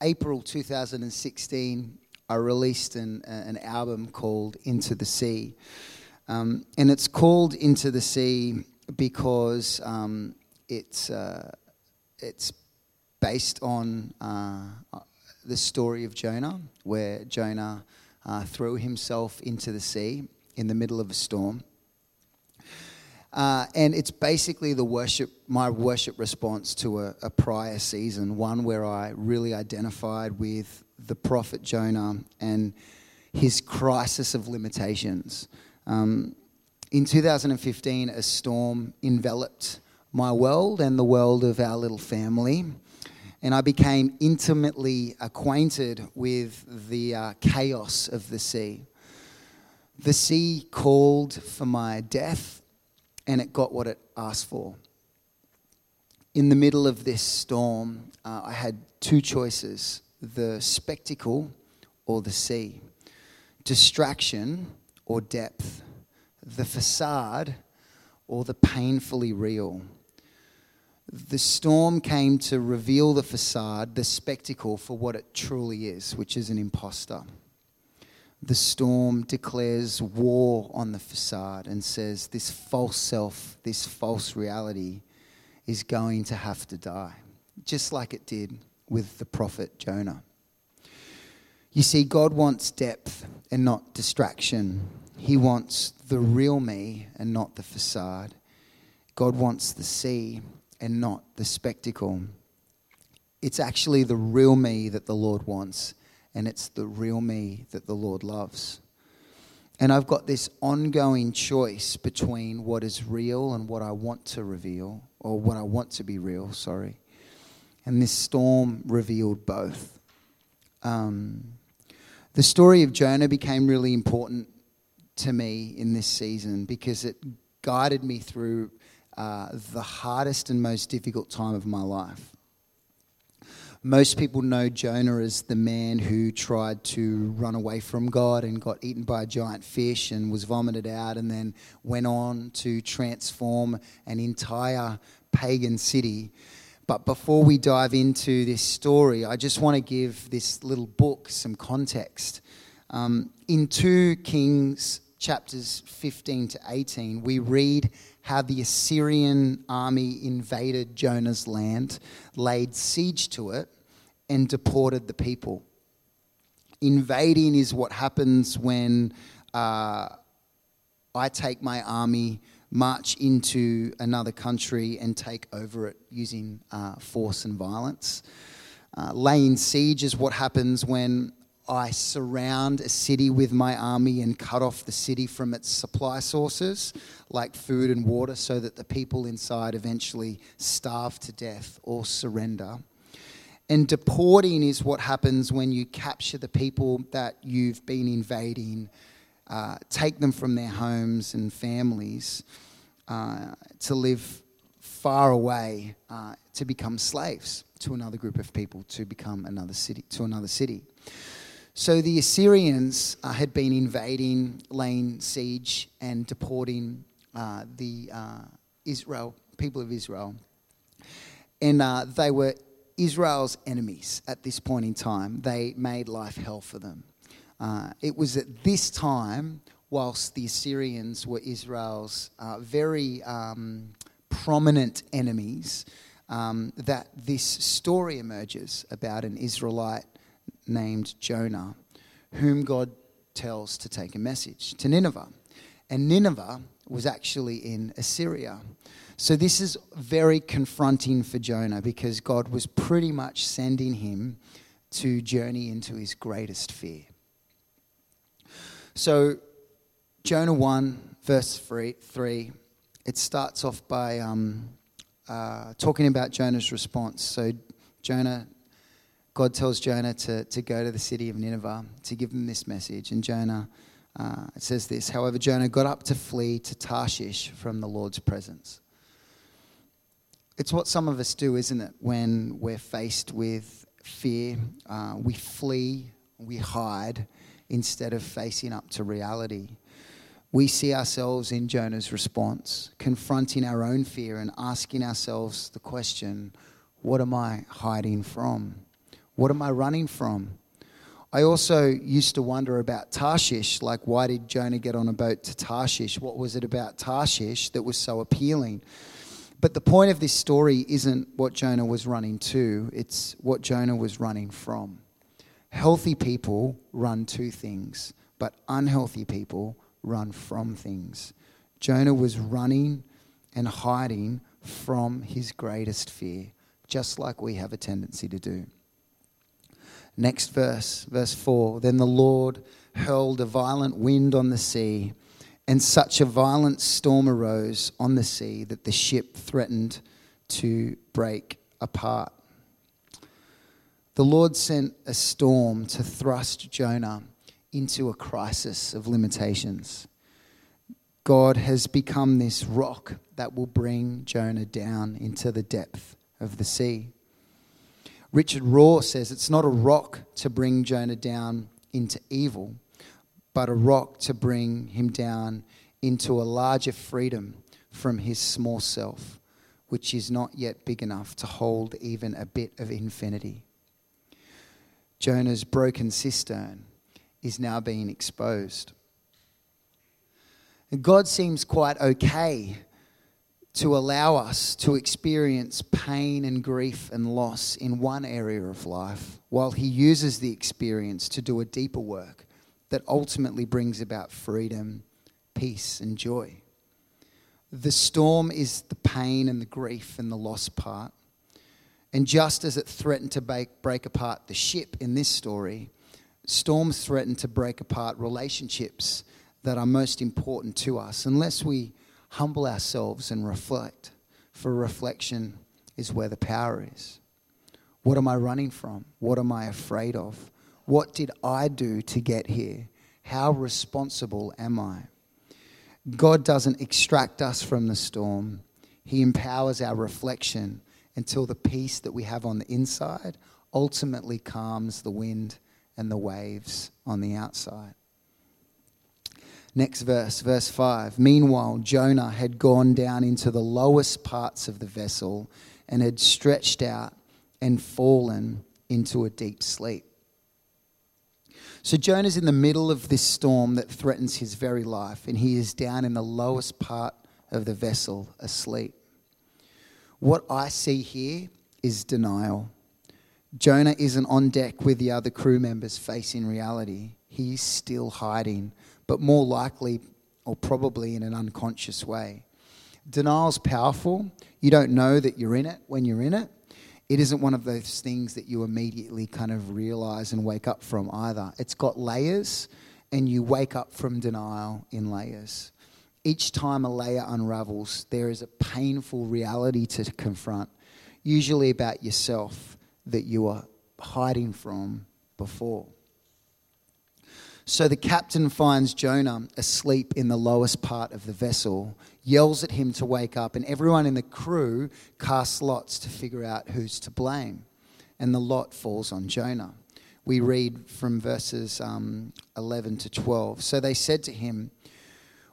April 2016, I released an, an album called Into the Sea. Um, and it's called Into the Sea because um, it's, uh, it's based on uh, the story of Jonah, where Jonah uh, threw himself into the sea in the middle of a storm. Uh, and it's basically the worship, my worship response to a, a, prior season, one where I really identified with the prophet Jonah and his crisis of limitations. Um, in 2015, a storm enveloped my world and the world of our little family, and I became intimately acquainted with the uh, chaos of the sea. The sea called for my death and it got what it asked for. In the middle of this storm, uh, I had two choices the spectacle or the sea, distraction or depth, the facade or the painfully real. The storm came to reveal the facade, the spectacle, for what it truly is, which is an impostor the storm declares war on the facade and says this false self, this false reality is going to have to die, just like it did with the prophet Jonah. You see, God wants depth and not distraction. He wants the real me and not the facade. God wants the sea and not the spectacle. It's actually the real me that the Lord wants and it's the real me that the Lord loves. And I've got this ongoing choice between what is real and what I want to reveal, or what I want to be real, sorry. And this storm revealed both. Um, the story of Jonah became really important to me in this season because it guided me through uh, the hardest and most difficult time of my life. Most people know Jonah as the man who tried to run away from God and got eaten by a giant fish and was vomited out, and then went on to transform an entire pagan city. But before we dive into this story, I just want to give this little book some context. Um, in 2 Kings chapters 15 to 18, we read how the Assyrian army invaded Jonah's land, laid siege to it, and deported the people. Invading is what happens when uh, I take my army, march into another country, and take over it using uh, force and violence. Uh, laying siege is what happens when I surround a city with my army and cut off the city from its supply sources, like food and water, so that the people inside eventually starve to death or surrender. And deporting is what happens when you capture the people that you've been invading, uh, take them from their homes and families uh, to live far away uh, to become slaves to another group of people, to become another city, to another city. So the Assyrians uh, had been invading, laying siege, and deporting uh, the uh, Israel people of Israel, and they were Israel's enemies at this point in time. They made life hell for them. Uh, it was at this time, whilst the Assyrians were Israel's uh, very um, prominent enemies, um, that this story emerges about an Israelite named Jonah, whom God tells to take a message to Nineveh. And Nineveh was actually in Assyria. So this is very confronting for Jonah because God was pretty much sending him to journey into his greatest fear. So, Jonah 1, verse 3, it starts off by um, uh, talking about Jonah's response. So, Jonah, God tells Jonah to, to go to the city of Nineveh to give them this message. And Jonah, uh, it says this However, Jonah got up to flee to Tarshish from the Lord's presence. It's what some of us do, isn't it? When we're faced with fear, uh, we flee, we hide instead of facing up to reality. We see ourselves in Jonah's response, confronting our own fear and asking ourselves the question what am I hiding from? What am I running from? I also used to wonder about Tarshish. Like, why did Jonah get on a boat to Tarshish? What was it about Tarshish that was so appealing? But the point of this story isn't what Jonah was running to, it's what Jonah was running from. Healthy people run to things, but unhealthy people run from things. Jonah was running and hiding from his greatest fear, just like we have a tendency to do. Next verse, verse 4 Then the Lord hurled a violent wind on the sea, and such a violent storm arose on the sea that the ship threatened to break apart. The Lord sent a storm to thrust Jonah into a crisis of limitations. God has become this rock that will bring Jonah down into the depth of the sea. Richard Rohr says it's not a rock to bring Jonah down into evil, but a rock to bring him down into a larger freedom from his small self, which is not yet big enough to hold even a bit of infinity. Jonah's broken cistern is now being exposed. God seems quite okay to allow us to experience pain and grief and loss in one area of life, while He uses the experience to do a deeper work that ultimately brings about freedom, peace, and joy. The storm is the pain and the grief and the loss part. And just as it threatened to break, break apart the ship in this story, storms threaten to break apart relationships that are most important to us unless we humble ourselves and reflect. For reflection is where the power is. What am I running from? What am I afraid of? What did I do to get here? How responsible am I? God doesn't extract us from the storm, He empowers our reflection until the peace that we have on the inside ultimately calms the wind and the waves on the outside. Next verse, verse 5. Meanwhile, Jonah had gone down into the lowest parts of the vessel and had stretched out and fallen into a deep sleep. So Jonah's in the middle of this storm that threatens his very life, and he is down in the lowest part of the vessel asleep. What I see here is denial. Jonah isn't on deck with the other crew members facing reality. He's still hiding but more likely or probably in an unconscious way. Denial's powerful. You don't know that you're in it when you're in it. It isn't one of those things that you immediately kind of realize and wake up from either. It's got layers, and you wake up from denial in layers. Each time a layer unravels, there is a painful reality to confront, usually about yourself that you are hiding from before. So the captain finds Jonah asleep in the lowest part of the vessel, yells at him to wake up, and everyone in the crew casts lots to figure out who's to blame. And the lot falls on Jonah. We read from verses um, 11 to 12. So they said to him,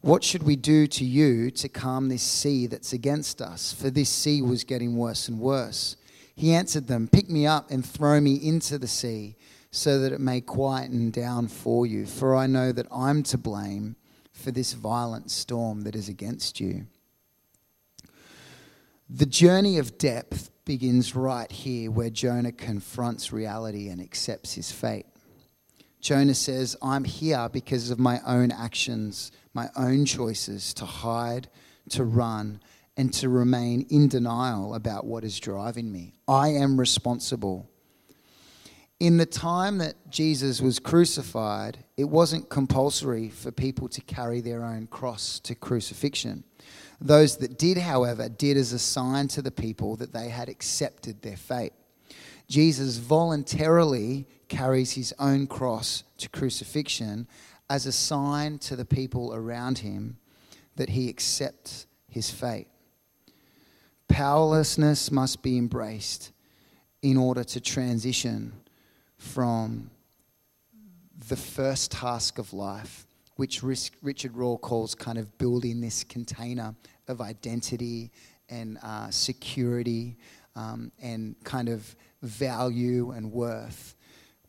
What should we do to you to calm this sea that's against us? For this sea was getting worse and worse. He answered them, Pick me up and throw me into the sea so that it may quieten down for you. For I know that I'm to blame for this violent storm that is against you. The journey of depth begins right here where Jonah confronts reality and accepts his fate. Jonah says, I'm here because of my own actions, my own choices to hide, to run, and to remain in denial about what is driving me. I am responsible in the time that Jesus was crucified, it wasn't compulsory for people to carry their own cross to crucifixion. Those that did, however, did as a sign to the people that they had accepted their fate. Jesus voluntarily carries his own cross to crucifixion as a sign to the people around him that he accepts his fate. Powerlessness must be embraced in order to transition from the first task of life, which Richard Rohr calls kind of building this container of identity and uh, security um, and kind of value and worth,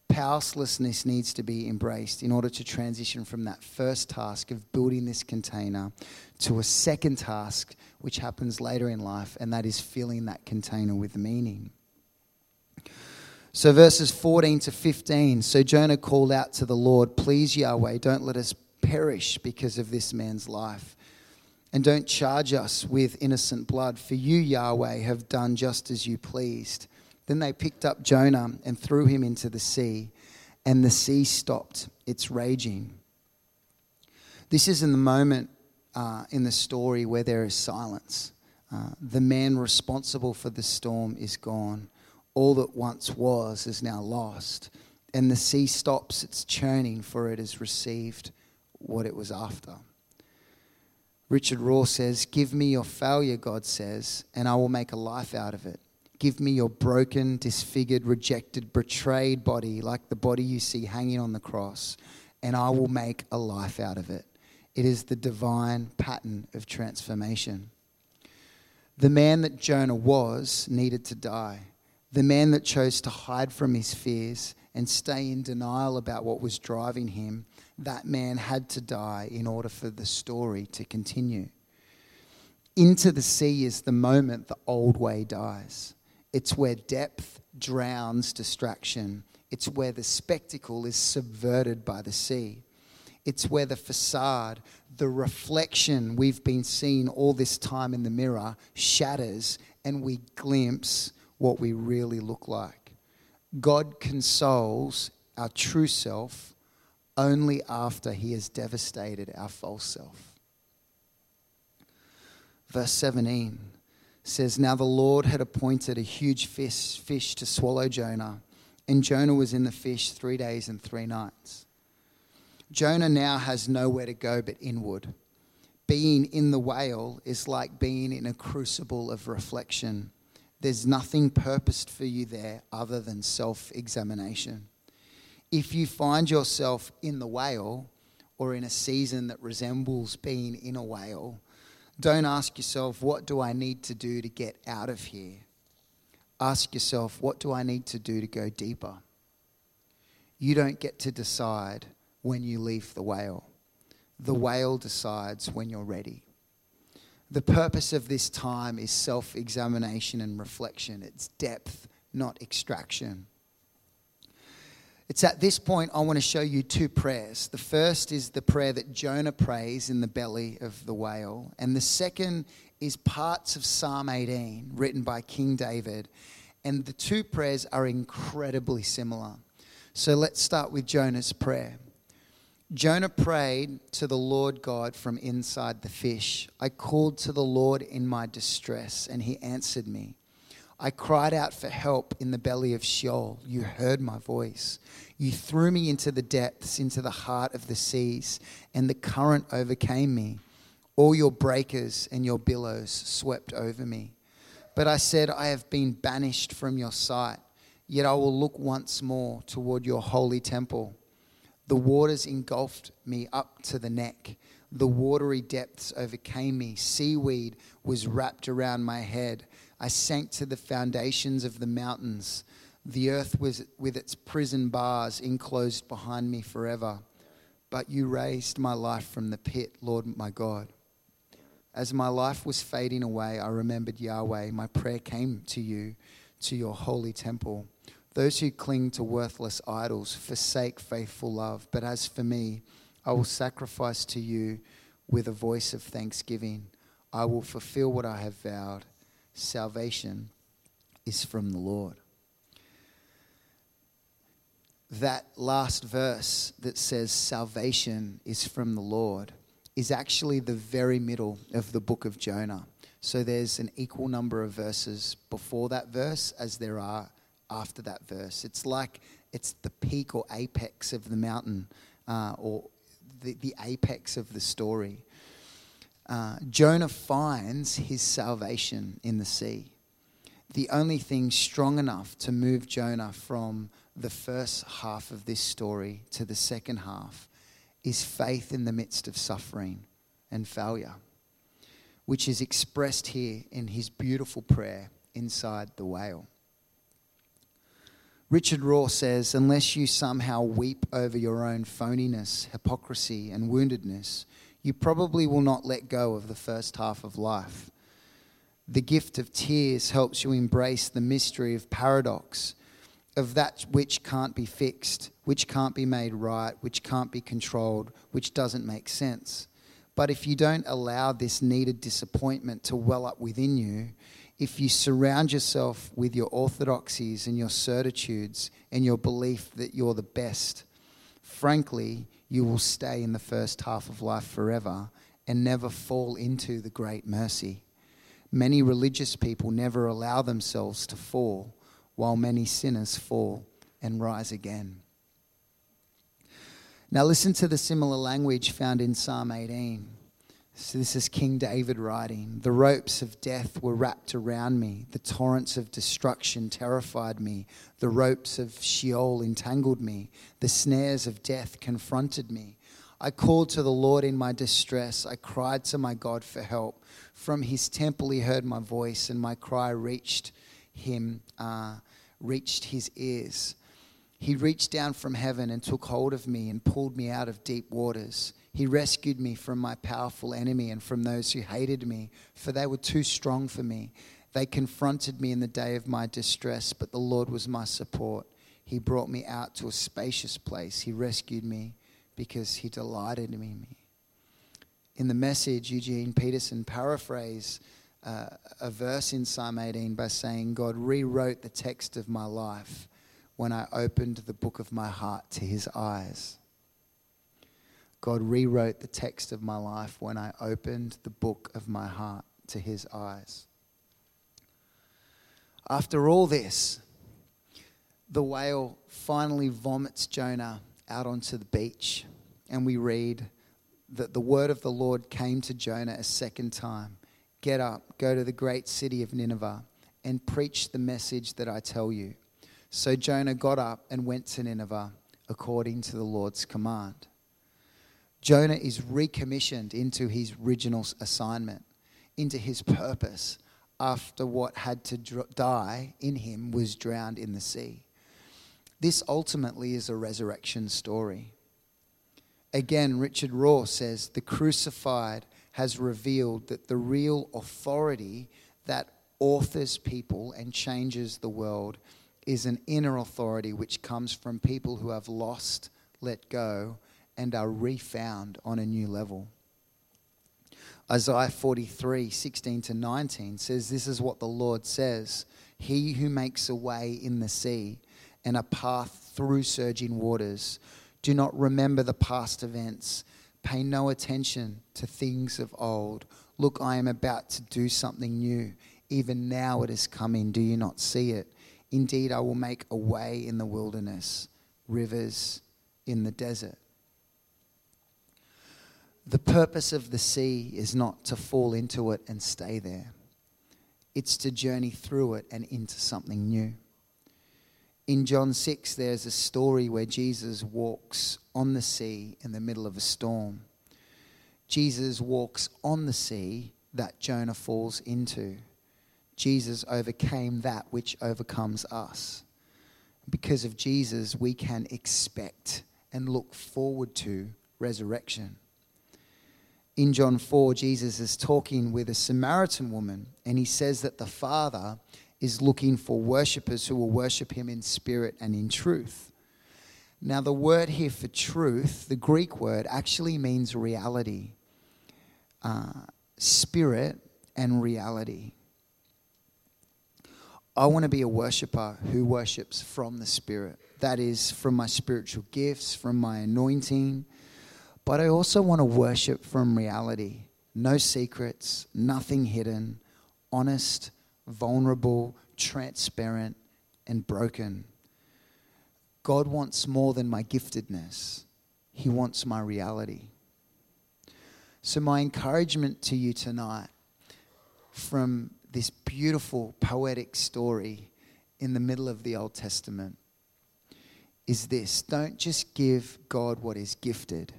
powerlessness needs to be embraced in order to transition from that first task of building this container to a second task, which happens later in life, and that is filling that container with meaning. So, verses 14 to 15. So Jonah called out to the Lord, Please, Yahweh, don't let us perish because of this man's life. And don't charge us with innocent blood, for you, Yahweh, have done just as you pleased. Then they picked up Jonah and threw him into the sea, and the sea stopped its raging. This is in the moment uh, in the story where there is silence. Uh, the man responsible for the storm is gone. All that once was is now lost. And the sea stops its churning, for it has received what it was after. Richard Rohr says, Give me your failure, God says, and I will make a life out of it. Give me your broken, disfigured, rejected, betrayed body, like the body you see hanging on the cross, and I will make a life out of it. It is the divine pattern of transformation. The man that Jonah was needed to die. The man that chose to hide from his fears and stay in denial about what was driving him, that man had to die in order for the story to continue. Into the sea is the moment the old way dies. It's where depth drowns distraction. It's where the spectacle is subverted by the sea. It's where the facade, the reflection we've been seeing all this time in the mirror, shatters and we glimpse what we really look like. God consoles our true self only after he has devastated our false self. Verse 17 says, Now the Lord had appointed a huge fish, fish to swallow Jonah, and Jonah was in the fish three days and three nights. Jonah now has nowhere to go but inward. Being in the whale is like being in a crucible of reflection. There's nothing purposed for you there other than self examination. If you find yourself in the whale or in a season that resembles being in a whale, don't ask yourself, what do I need to do to get out of here? Ask yourself, what do I need to do to go deeper? You don't get to decide when you leave the whale. The whale decides when you're ready. The purpose of this time is self examination and reflection, it's depth, not extraction. It's at this point I want to show you two prayers. The first is the prayer that Jonah prays in the belly of the whale, and the second is parts of Psalm 18 written by King David. And the two prayers are incredibly similar. So let's start with Jonah's prayer. Jonah prayed to the Lord God from inside the fish. I called to the Lord in my distress, and he answered me. I cried out for help in the belly of Sheol. You heard my voice. You threw me into the depths, into the heart of the seas, and the current overcame me. All your breakers and your billows swept over me. But I said, I have been banished from your sight, yet I will look once more toward your holy temple. The waters engulfed me up to the neck. The watery depths overcame me. Seaweed was wrapped around my head. I sank to the foundations of the mountains. The earth was with its prison bars enclosed behind me forever. But you raised my life from the pit, Lord my God. As my life was fading away, I remembered Yahweh. My prayer came to you, to your holy temple. Those who cling to worthless idols forsake faithful love. But as for me, I will sacrifice to you with a voice of thanksgiving. I will fulfill what I have vowed salvation is from the Lord. That last verse that says salvation is from the Lord is actually the very middle of the book of Jonah. So there's an equal number of verses before that verse as there are after that verse. It's like it's the peak or apex of the mountain uh, or the, the apex of the story uh, Jonah finds his salvation in the sea. The only thing strong enough to move Jonah from the first half of this story to the second half is faith in the midst of suffering and failure, which is expressed here in his beautiful prayer inside the whale. Richard Rohr says, unless you somehow weep over your own phoniness, hypocrisy, and woundedness, you probably will not let go of the first half of life. The gift of tears helps you embrace the mystery of paradox, of that which can't be fixed, which can't be made right, which can't be controlled, which doesn't make sense. But if you don't allow this needed disappointment to well up within you, if you surround yourself with your orthodoxies and your certitudes and your belief that you're the best, frankly, you will stay in the first half of life forever and never fall into the great mercy. Many religious people never allow themselves to fall, while many sinners fall and rise again. Now, listen to the similar language found in Psalm 18. So, this is King David writing The ropes of death were wrapped around me, the torrents of destruction terrified me, the ropes of Sheol entangled me, the snares of death confronted me. I called to the Lord in my distress, I cried to my God for help. From his temple he heard my voice, and my cry reached him, uh, reached his ears. He reached down from heaven and took hold of me and pulled me out of deep waters. He rescued me from my powerful enemy and from those who hated me, for they were too strong for me. They confronted me in the day of my distress, but the Lord was my support. He brought me out to a spacious place. He rescued me because he delighted in me. In the message, Eugene Peterson paraphrased uh, a verse in Psalm 18 by saying, God rewrote the text of my life when I opened the book of my heart to his eyes. God rewrote the text of my life when I opened the book of my heart to his eyes. After all this, the whale finally vomits Jonah out onto the beach, and we read that the word of the Lord came to Jonah a second time Get up, go to the great city of Nineveh, and preach the message that I tell you. So Jonah got up and went to Nineveh according to the Lord's command. Jonah is recommissioned into his original assignment, into his purpose, after what had to die in him was drowned in the sea. This ultimately is a resurrection story. Again, Richard Rohr says the crucified has revealed that the real authority that authors people and changes the world is an inner authority which comes from people who have lost, let go, and are refound on a new level. Isaiah 43, 16 to 19 says, This is what the Lord says He who makes a way in the sea and a path through surging waters. Do not remember the past events. Pay no attention to things of old. Look, I am about to do something new. Even now it is coming. Do you not see it? Indeed, I will make a way in the wilderness, rivers in the desert. The purpose of the sea is not to fall into it and stay there, it's to journey through it and into something new. In John 6, there's a story where Jesus walks on the sea in the middle of a storm. Jesus walks on the sea that Jonah falls into. Jesus overcame that which overcomes us. Because of Jesus, we can expect and look forward to resurrection in John 4, Jesus is talking with a Samaritan woman, and he says that the Father is looking for worshippers who will worship him in spirit and in truth. Now, the word here for truth, the Greek word, actually means reality, uh, spirit and reality. I want to be a worshiper who worships from the Spirit. That is, from my spiritual gifts, from my anointing, but I also want to worship from reality. No secrets, nothing hidden, honest, vulnerable, transparent, and broken. God wants more than my giftedness, He wants my reality. So, my encouragement to you tonight from this beautiful poetic story in the middle of the Old Testament is this don't just give God what is gifted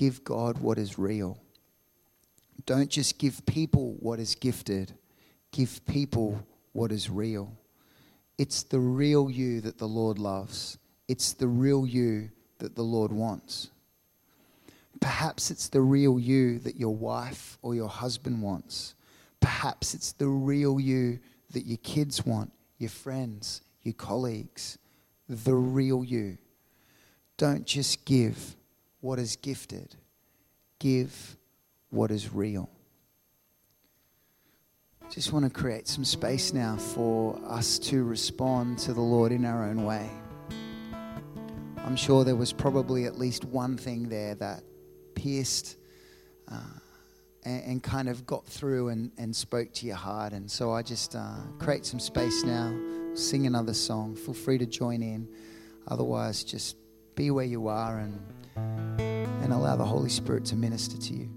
give God what is real. Don't just give people what is gifted, give people what is real. It's the real you that the Lord loves. It's the real you that the Lord wants. Perhaps it's the real you that your wife or your husband wants. Perhaps it's the real you that your kids want, your friends, your colleagues. The real you. Don't just give what is gifted, give what is real. Just want to create some space now for us to respond to the Lord in our own way. I'm sure there was probably at least one thing there that pierced uh, and, and, kind of got through and, and spoke to your heart. And so I just uh, create some space now, sing another song. Feel free to join in. Otherwise, just be where you are and, and allow the Holy Spirit to minister to you.